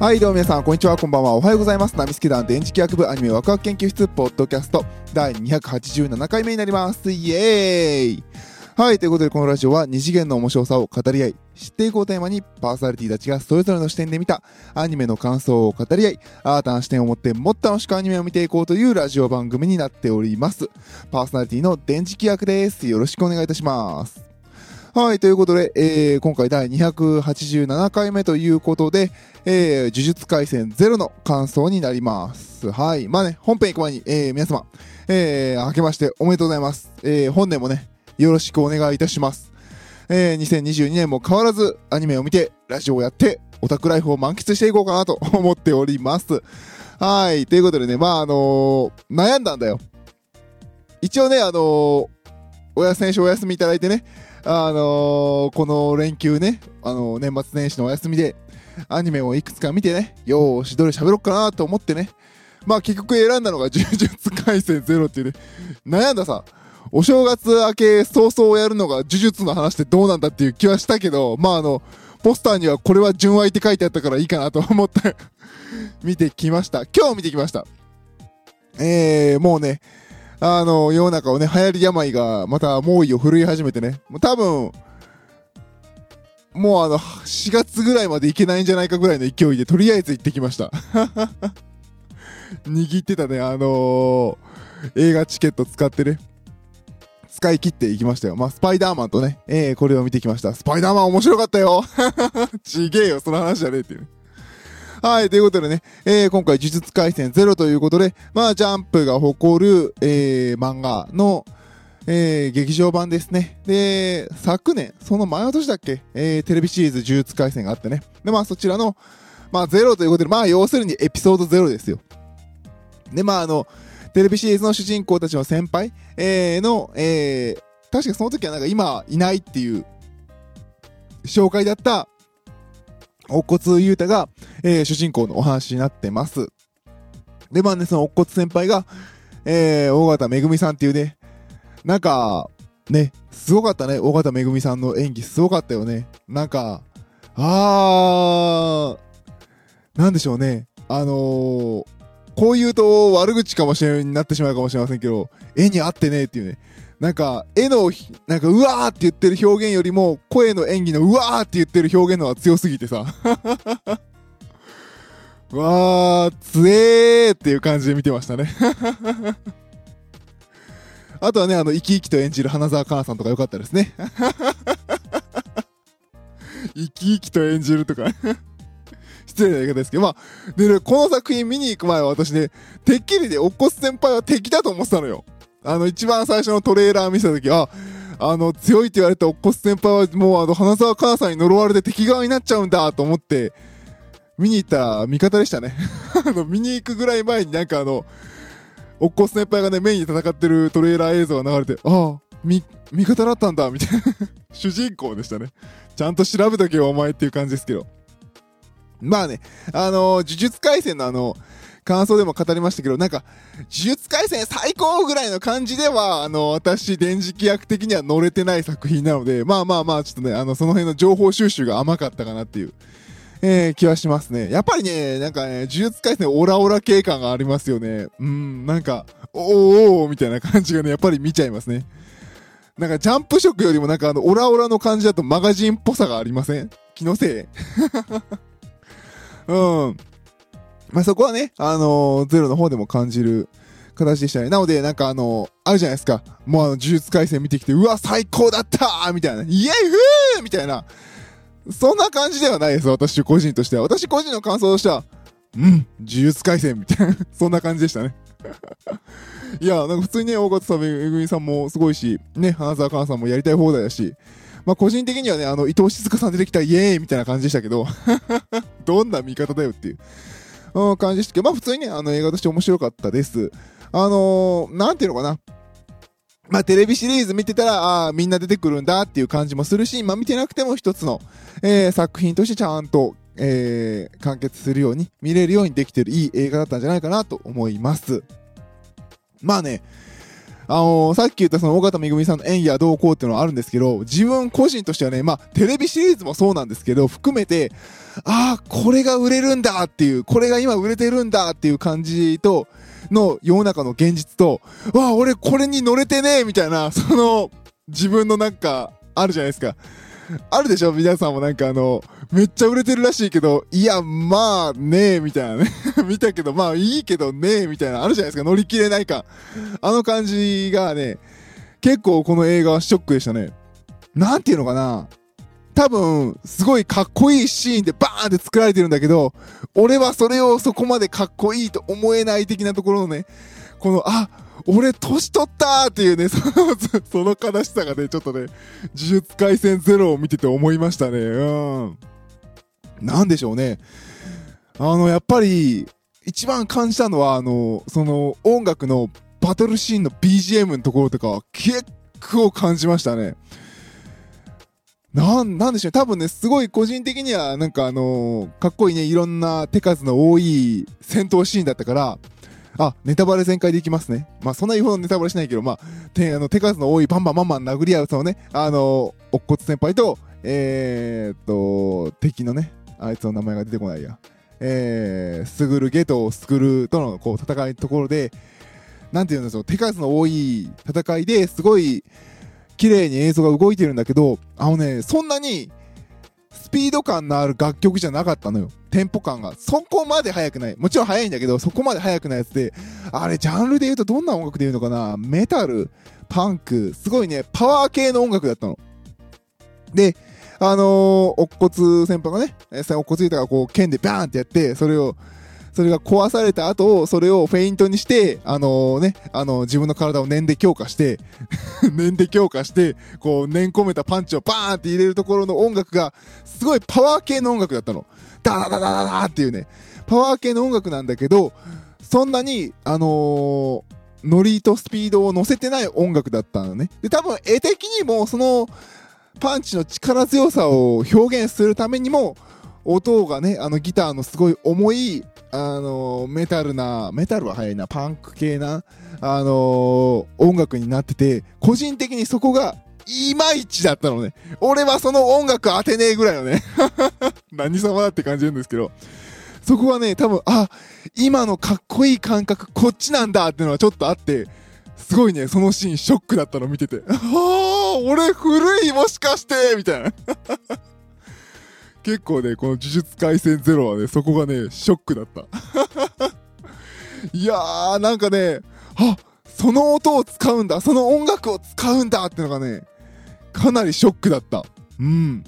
はい、どうも皆さん、こんにちは、こんばんは。おはようございます。ナミスケ団電磁気学部アニメワクワク研究室ポッドキャスト第287回目になります。イエーイはい、ということでこのラジオは二次元の面白さを語り合い、知っていこうテーマにパーソナリティたちがそれぞれの視点で見たアニメの感想を語り合い、新たな視点を持ってもっと楽しくアニメを見ていこうというラジオ番組になっております。パーソナリティの電磁気学です。よろしくお願いいたします。はい、ということで、えー今回第287回目ということで、えー呪術廻戦ゼロの感想になります。はい。まあね、本編行く前に、えー皆様、えー明けましておめでとうございます。えー本年もね、よろしくお願いいたします。えー2022年も変わらずアニメを見て、ラジオをやって、オタクライフを満喫していこうかなと 思っております。はい。ということでね、まああのー悩んだんだよ。一応ね、あのーおや先週お休みいただいてね、あのーこの連休ね、あのー年末年始のお休みで、アニメをいくつか見てね、よーし、どれ喋ろうかなと思ってね、まあ結局選んだのが呪術廻戦ゼロっていうね、悩んださ、お正月明け早々やるのが呪術の話ってどうなんだっていう気はしたけど、まああの、ポスターにはこれは純愛って書いてあったからいいかなと思って 見てきました。今日見てきました。えー、もうね、あの、世の中をね、流行り病がまた猛威を振るい始めてね、もう多分、もうあの、4月ぐらいまでいけないんじゃないかぐらいの勢いで、とりあえず行ってきました。握ってたね、あのー映画チケット使ってね、使い切っていきましたよ。まあ、スパイダーマンとね、えー、これを見てきました。スパイダーマン面白かったよ ちげえよ、その話じゃねえっていうね。はい、ということでね、えー、今回、呪術廻戦ゼロということで、まあ、ジャンプが誇る、えー、漫画の、えー、劇場版ですね。で、昨年、その前の年だっけえー、テレビシリーズ呪術廻戦があってね。で、まあ、そちらの、まあ、ゼロということで、まあ、要するにエピソードゼロですよ。で、まあ、あの、テレビシリーズの主人公たちの先輩、えー、の、えー、確かその時はなんか今いないっていう紹介だった、乙骨雄太が、えー主人公のお話になってます。で、まあね、その乙骨先輩が、えー、大型めぐみさんっていうね、なんか、ね、すごかったね、大型めぐみさんの演技すごかったよね。なんか、あー、なんでしょうね、あのー、こう言うと悪口かもしれんなってしまうかもしれませんけど、絵に合ってねえっていうね。なんか、絵の、なんか、うわーって言ってる表現よりも、声の演技のうわーって言ってる表現の方が強すぎてさ。わー、つえーっていう感じで見てましたね。あとはね、あの、生き生きと演じる花澤香菜さんとか良かったですね。生き生きと演じるとか。失礼な言い方ですけど、まあ、でね、この作品見に行く前は私ね、てっきりで、おっこす先輩は敵だと思ってたのよ。あの、一番最初のトレーラー見せた時、あ、あの、強いって言われたおっこす先輩はもうあの、花澤香菜さんに呪われて敵側になっちゃうんだと思って、見に行ったら味方でしたね。あの、見に行くぐらい前になんかあの、おっこす先輩がね、メインで戦ってるトレーラー映像が流れて、ああ、み、味方だったんだ、みたいな。主人公でしたね。ちゃんと調べとけよ、お前っていう感じですけど。まあね、あのー呪術廻戦のあの、感想でも語りましたけど、なんか、呪術廻戦最高ぐらいの感じでは、あの、私、電磁気役的には乗れてない作品なので、まあまあまあ、ちょっとね、あの、その辺の情報収集が甘かったかなっていう、えー、気はしますね。やっぱりね、なんかね、呪術廻戦オラオラ系感がありますよね。うん、なんか、おおーみたいな感じがね、やっぱり見ちゃいますね。なんか、ジャンプ色よりもなんかあの、オラオラの感じだとマガジンっぽさがありません？気のせい？うん。まあ、そこはね、あのーゼロの方でも感じる形でしたね。なので、なんかあのーあるじゃないですか。もうあの、呪術廻戦見てきて、うわ、最高だったみたいな。イエイフーみたいな。そんな感じではないです、私個人としては。私個人の感想としては、うん、呪術廻戦みたいな、そんな感じでしたね。いや、なんか普通にね、大勝さん、めぐみさんもすごいし、ね、花澤香さんもやりたい放題だし、まあ個人的にはね、あの、伊藤静香さん出てきたイエーイみたいな感じでしたけど、どんな見方だよっていう、うん、感じでしたけど、まあ普通にね、あの映画として面白かったです。あのー、なんていうのかな。まあテレビシリーズ見てたら、ああ、みんな出てくるんだっていう感じもするし、まあ見てなくても一つの、えー作品としてちゃんと、えー完結するように、見れるようにできてるいい映画だったんじゃないかなと思います。まあね、あのー、さっき言ったその尾形めぐみさんの演技はどうこうっていうのはあるんですけど、自分個人としてはね、まあ、テレビシリーズもそうなんですけど、含めて、ああ、これが売れるんだっていう、これが今売れてるんだっていう感じと、の世の中の現実と、わあ、俺これに乗れてねえみたいな、その、自分のなんか、あるじゃないですか。あるでしょ？皆さんもなんかあの、めっちゃ売れてるらしいけど、いや、まあ、ねえ、みたいなね。見たけど、まあいいけどねえ、みたいな、あるじゃないですか。乗り切れない感。あの感じがね、結構この映画はショックでしたね。なんていうのかな多分、すごいかっこいいシーンでバーンって作られてるんだけど、俺はそれをそこまでかっこいいと思えない的なところのね、この、あ、俺年取ったっていうね、その、その悲しさがね、ちょっとね、呪術廻戦ゼロを見てて思いましたね。うん。なんでしょうね。あの、やっぱり、一番感じたのは、あの、その、音楽のバトルシーンの BGM のところとか結構感じましたね。なん、なんでしょう多分ね、すごい個人的には、なんかあの、かっこいいね、いろんな手数の多い戦闘シーンだったから、あ、ネタバレ全開でいきますね。まあ、そんな言うほどネタバレしないけど、まあ、手、あの、手数の多いバンバンバンバン殴り合う、そのね、あの、乙骨先輩と、えー、っと、敵のね、あいつの名前が出てこないや。えー、スグル、ゲト、スクルとの、こう、戦いのところで、なんていうんですよ、手数の多い戦いですごい、綺麗に映像が動いてるんだけど、あのね、そんなに、スピード感のある楽曲じゃなかったのよ。テンポ感が。そこまで速くない。もちろん速いんだけど、そこまで速くないやつで、あれ、ジャンルで言うとどんな音楽で言うのかなメタル、パンク、すごいね、パワー系の音楽だったの。で、あのー、乙骨先輩がね、乙骨板がこう、剣でバーンってやって、それを、それが壊された後、それをフェイントにして、あのー、ね、あのー、自分の体を念で強化して 念で強化して、こう、念込めたパンチをバーンって入れるところの音楽が、すごいパワー系の音楽だったの。ダダダダダダっていうね、パワー系の音楽なんだけど、そんなに、あのー、ノリとスピードを乗せてない音楽だったのね。で、多分絵的にも、その、パンチの力強さを表現するためにも、音がね、あのギターのすごい重い、あのメタルな、メタルは早いな、パンク系な、あの音楽になってて、個人的にそこがいまいちだったのね。俺はその音楽当てねえぐらいのね。何様だって感じるんですけど。そこはね、多分、あ、今のかっこいい感覚こっちなんだっていうのはちょっとあって、すごいね、そのシーンショックだったの見てて。ああ、俺古いもしかしてみたいな。結構ね、この呪術廻戦ゼロはね、そこがね、ショックだった。いやー、なんかね、あその音を使うんだ、その音楽を使うんだってのがね、かなりショックだった。うん。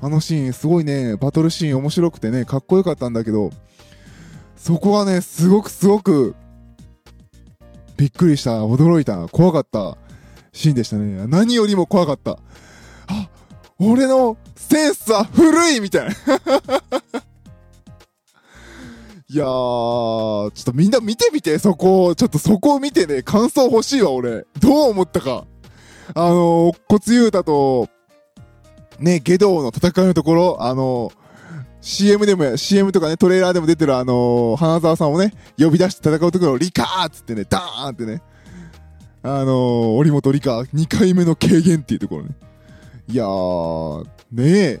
あのシーン、すごいね、バトルシーン面白くてね、かっこよかったんだけど、そこはね、すごくすごく、びっくりした、驚いた、怖かったシーンでしたね。何よりも怖かった。あ、俺のセンスは古いみたいな。いやー、ちょっとみんな見てみて、そこを。ちょっとそこを見てね、感想欲しいわ、俺。どう思ったか。あのー、骨雄太と、ね、ゲドウの戦いのところ、あのー、CM でも、CM とかね、トレーラーでも出てるあのー、花沢さんをね、呼び出して戦うところ、リカーっつってね、ダーンってね、あのー、折本リカ、2回目の軽減っていうところね。いやー、ねえ。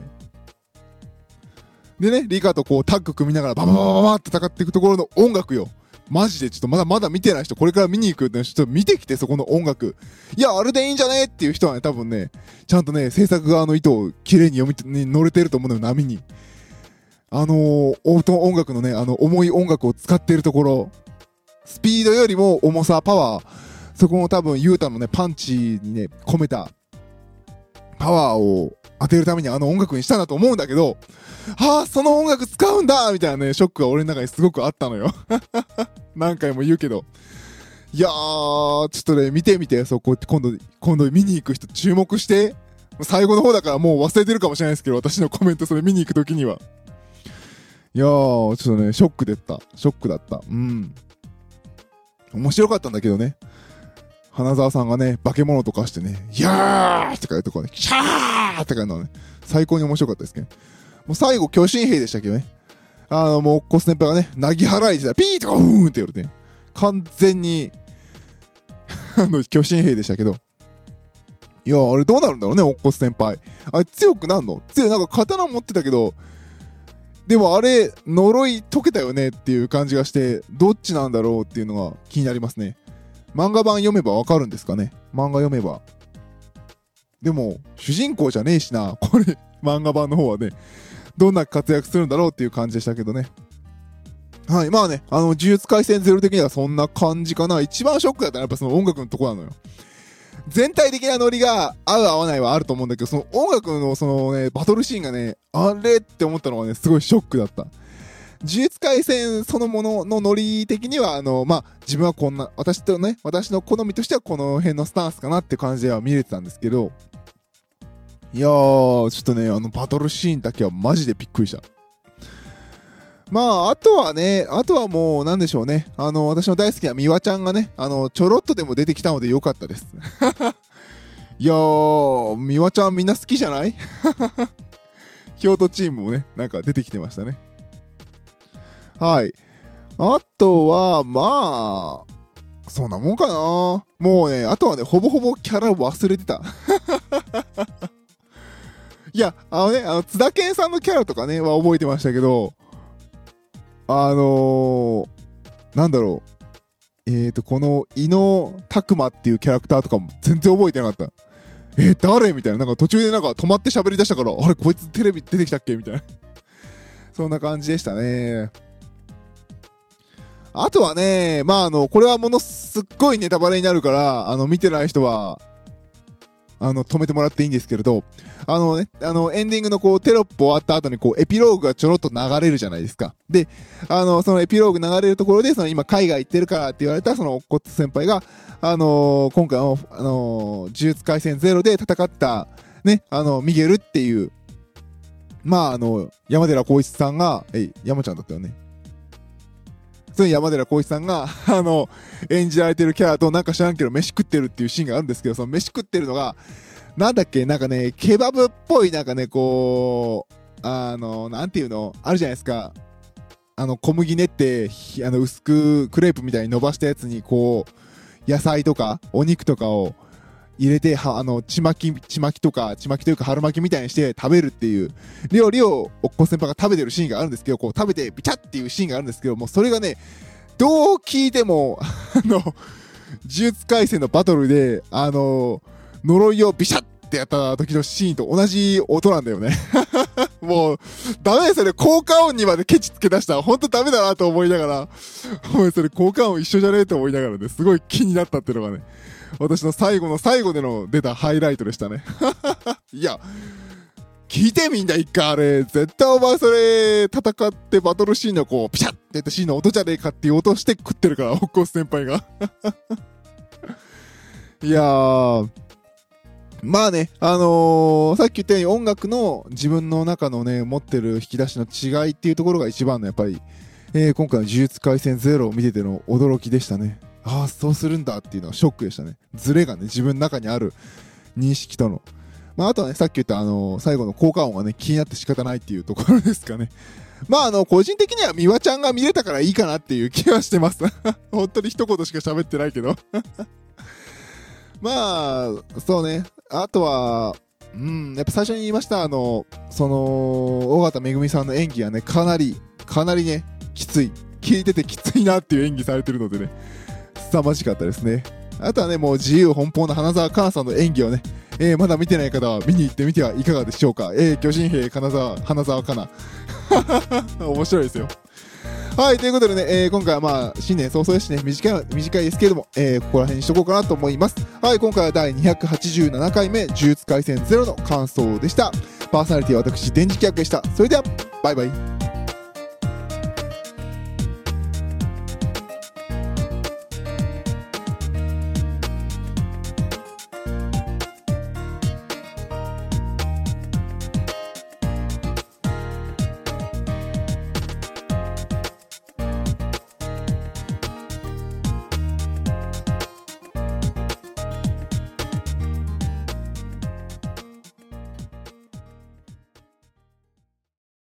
でね、リカとこうタッグ組みながらバババババって戦っていくところの音楽よ。マジでちょっとまだまだ見てない人、これから見に行くってちょっと見てきて、そこの音楽。いや、あれでいいんじゃねっていう人はね、多分ね、ちゃんとね、制作側の意図を綺麗に読み、に乗れてると思うのよ、波に。あのー、音楽のね、あの、重い音楽を使っているところ、スピードよりも重さ、パワー、そこも多分、ユータのね、パンチにね、込めた、パワーを当てるためにあの音楽にしたんだと思うんだけど、はあ、その音楽使うんだみたいなね、ショックが俺の中にすごくあったのよ。何回も言うけど。いやー、ちょっとね、見てみて、そ、こって今度、今度見に行く人注目して。最後の方だからもう忘れてるかもしれないですけど、私のコメントそれ見に行くときには。いやー、ちょっとね、ショックでった。ショックだった。うん。面白かったんだけどね。花沢さんがね、化け物とかしてね、いやーってかいうとこね、シャーってかいうのはね、最高に面白かったですけど、もう最後、巨神兵でしたけどね。あの、もう、コス先輩がね、なぎ払いてたピーとか、うーんって言われて、完全に あの、巨神兵でしたけど。いや、あれどうなるんだろうね、おっこす先輩。あれ強くなんの？強い、なんか刀持ってたけど、でもあれ、呪い解けたよねっていう感じがして、どっちなんだろうっていうのが気になりますね。漫画版読めばわかるんですかね？漫画読めば。でも、主人公じゃねえしな、これ、漫画版の方はね、どんな活躍するんだろうっていう感じでしたけどね。はい、まあね、あの、呪術廻戦ゼロ的にはそんな感じかな。一番ショックだったのはやっぱその音楽のとこなのよ。全体的なノリが合う合わないはあると思うんだけど、その音楽のそのね、バトルシーンがね、あれって思ったのがね、すごいショックだった。呪術廻戦そのもののノリ的には、あの、まあ、自分はこんな、私とね、私の好みとしてはこの辺のスタンスかなって感じでは見れてたんですけど、いやー、ちょっとね、あの、バトルシーンだけはマジでびっくりした。まあ、あとはね、あとはもう、なんでしょうね。あの、私の大好きなミワちゃんがね、あの、ちょろっとでも出てきたのでよかったです。いやー、ミワちゃんみんな好きじゃない？京都チームもね、なんか出てきてましたね。はい。あとは、まあ、そんなもんかな。もうね、あとはね、ほぼほぼキャラ忘れてた。いや、あのね、あの、津田健さんのキャラとかね、は覚えてましたけど、あのー、なんだろう。えっ、ー、と、この、伊野拓磨っていうキャラクターとかも全然覚えてなかった。えー、誰みたいな。なんか途中でなんか止まって喋り出したから、あれ、こいつテレビ出てきたっけみたいな。そんな感じでしたね。あとはね、まああの、これはものすっごいネタバレになるから、あの、見てない人は、あの、止めてもらっていいんですけれど、あのね、あの、エンディングのこう、テロップ終わった後にこう、エピローグがちょろっと流れるじゃないですか。で、あの、そのエピローグ流れるところで、その今海外行ってるからって言われたその、コッツ先輩が、あのー、今回の、あのー、呪術廻戦ゼロで戦った、ね、あの、ミゲルっていう、まあ、あの、山寺宏一さんが、え、山ちゃんだったよね。その山寺宏一さんが、あの、演じられてるキャラとなんか知らんけど飯食ってるっていうシーンがあるんですけど、その飯食ってるのが、なんだっけ、なんかね、ケバブっぽいなんかね、こう、あの、なんていうの、あるじゃないですか。あの、小麦練って、あの、薄くクレープみたいに伸ばしたやつに、こう、野菜とか、お肉とかを入れて、は、あの、ちまき、ちまきとか、ちまきというか春巻きみたいにして食べるっていう料理を、おっこ先輩が食べてるシーンがあるんですけど、こう食べてビチャっていうシーンがあるんですけど、もうそれがね、どう聞いても、あの、呪術廻戦のバトルで、あの、呪いをビシャってやった時のシーンと同じ音なんだよね。もう、ダメですよね。効果音にまでケチつけ出した。ら、ほんとダメだなと思いながら、もうそれ効果音一緒じゃねえと思いながらね、すごい気になったっていうのがね、私の最後の最後での出たハイライトでしたね。いや、聞いてみんな一回あれ、絶対お前それ、戦ってバトルシーンのこう、ピシャッってやったシーンの音じゃねえかっていう音して食ってるから、オッコス先輩が。いやー、まあね、あのー、さっき言ったように音楽の自分の中のね、持ってる引き出しの違いっていうところが一番のやっぱり、えー、今回の呪術廻戦ゼロを見てての驚きでしたね。ああ、そうするんだっていうのはショックでしたね。ズレがね、自分の中にある認識との。まあ、あとはね、さっき言ったあの、最後の効果音がね、気になって仕方ないっていうところですかね。まあ、あの、個人的には美和ちゃんが見れたからいいかなっていう気はしてます。本当に一言しか喋ってないけど まあ、そうね。あとは、うん、やっぱ最初に言いました、あの、その、尾形めぐみさんの演技はね、かなり、かなりね、きつい。聞いててきついなっていう演技されてるのでね、凄まじかったですね。あとはね、もう自由奔放な花澤香菜さんの演技をね、えー、まだ見てない方は見に行ってみてはいかがでしょうか。えー、巨人兵金沢、花澤香菜。面白いですよ。はい、ということでね、えー、今回はまあ、新年早々ですしね、短い短いですけれども、えー、ここら辺にしとこうかなと思います。はい、今回は第287回目、呪術廻戦ゼロの感想でした。パーソナリティは私、電磁気役でした。それでは、バイバイ。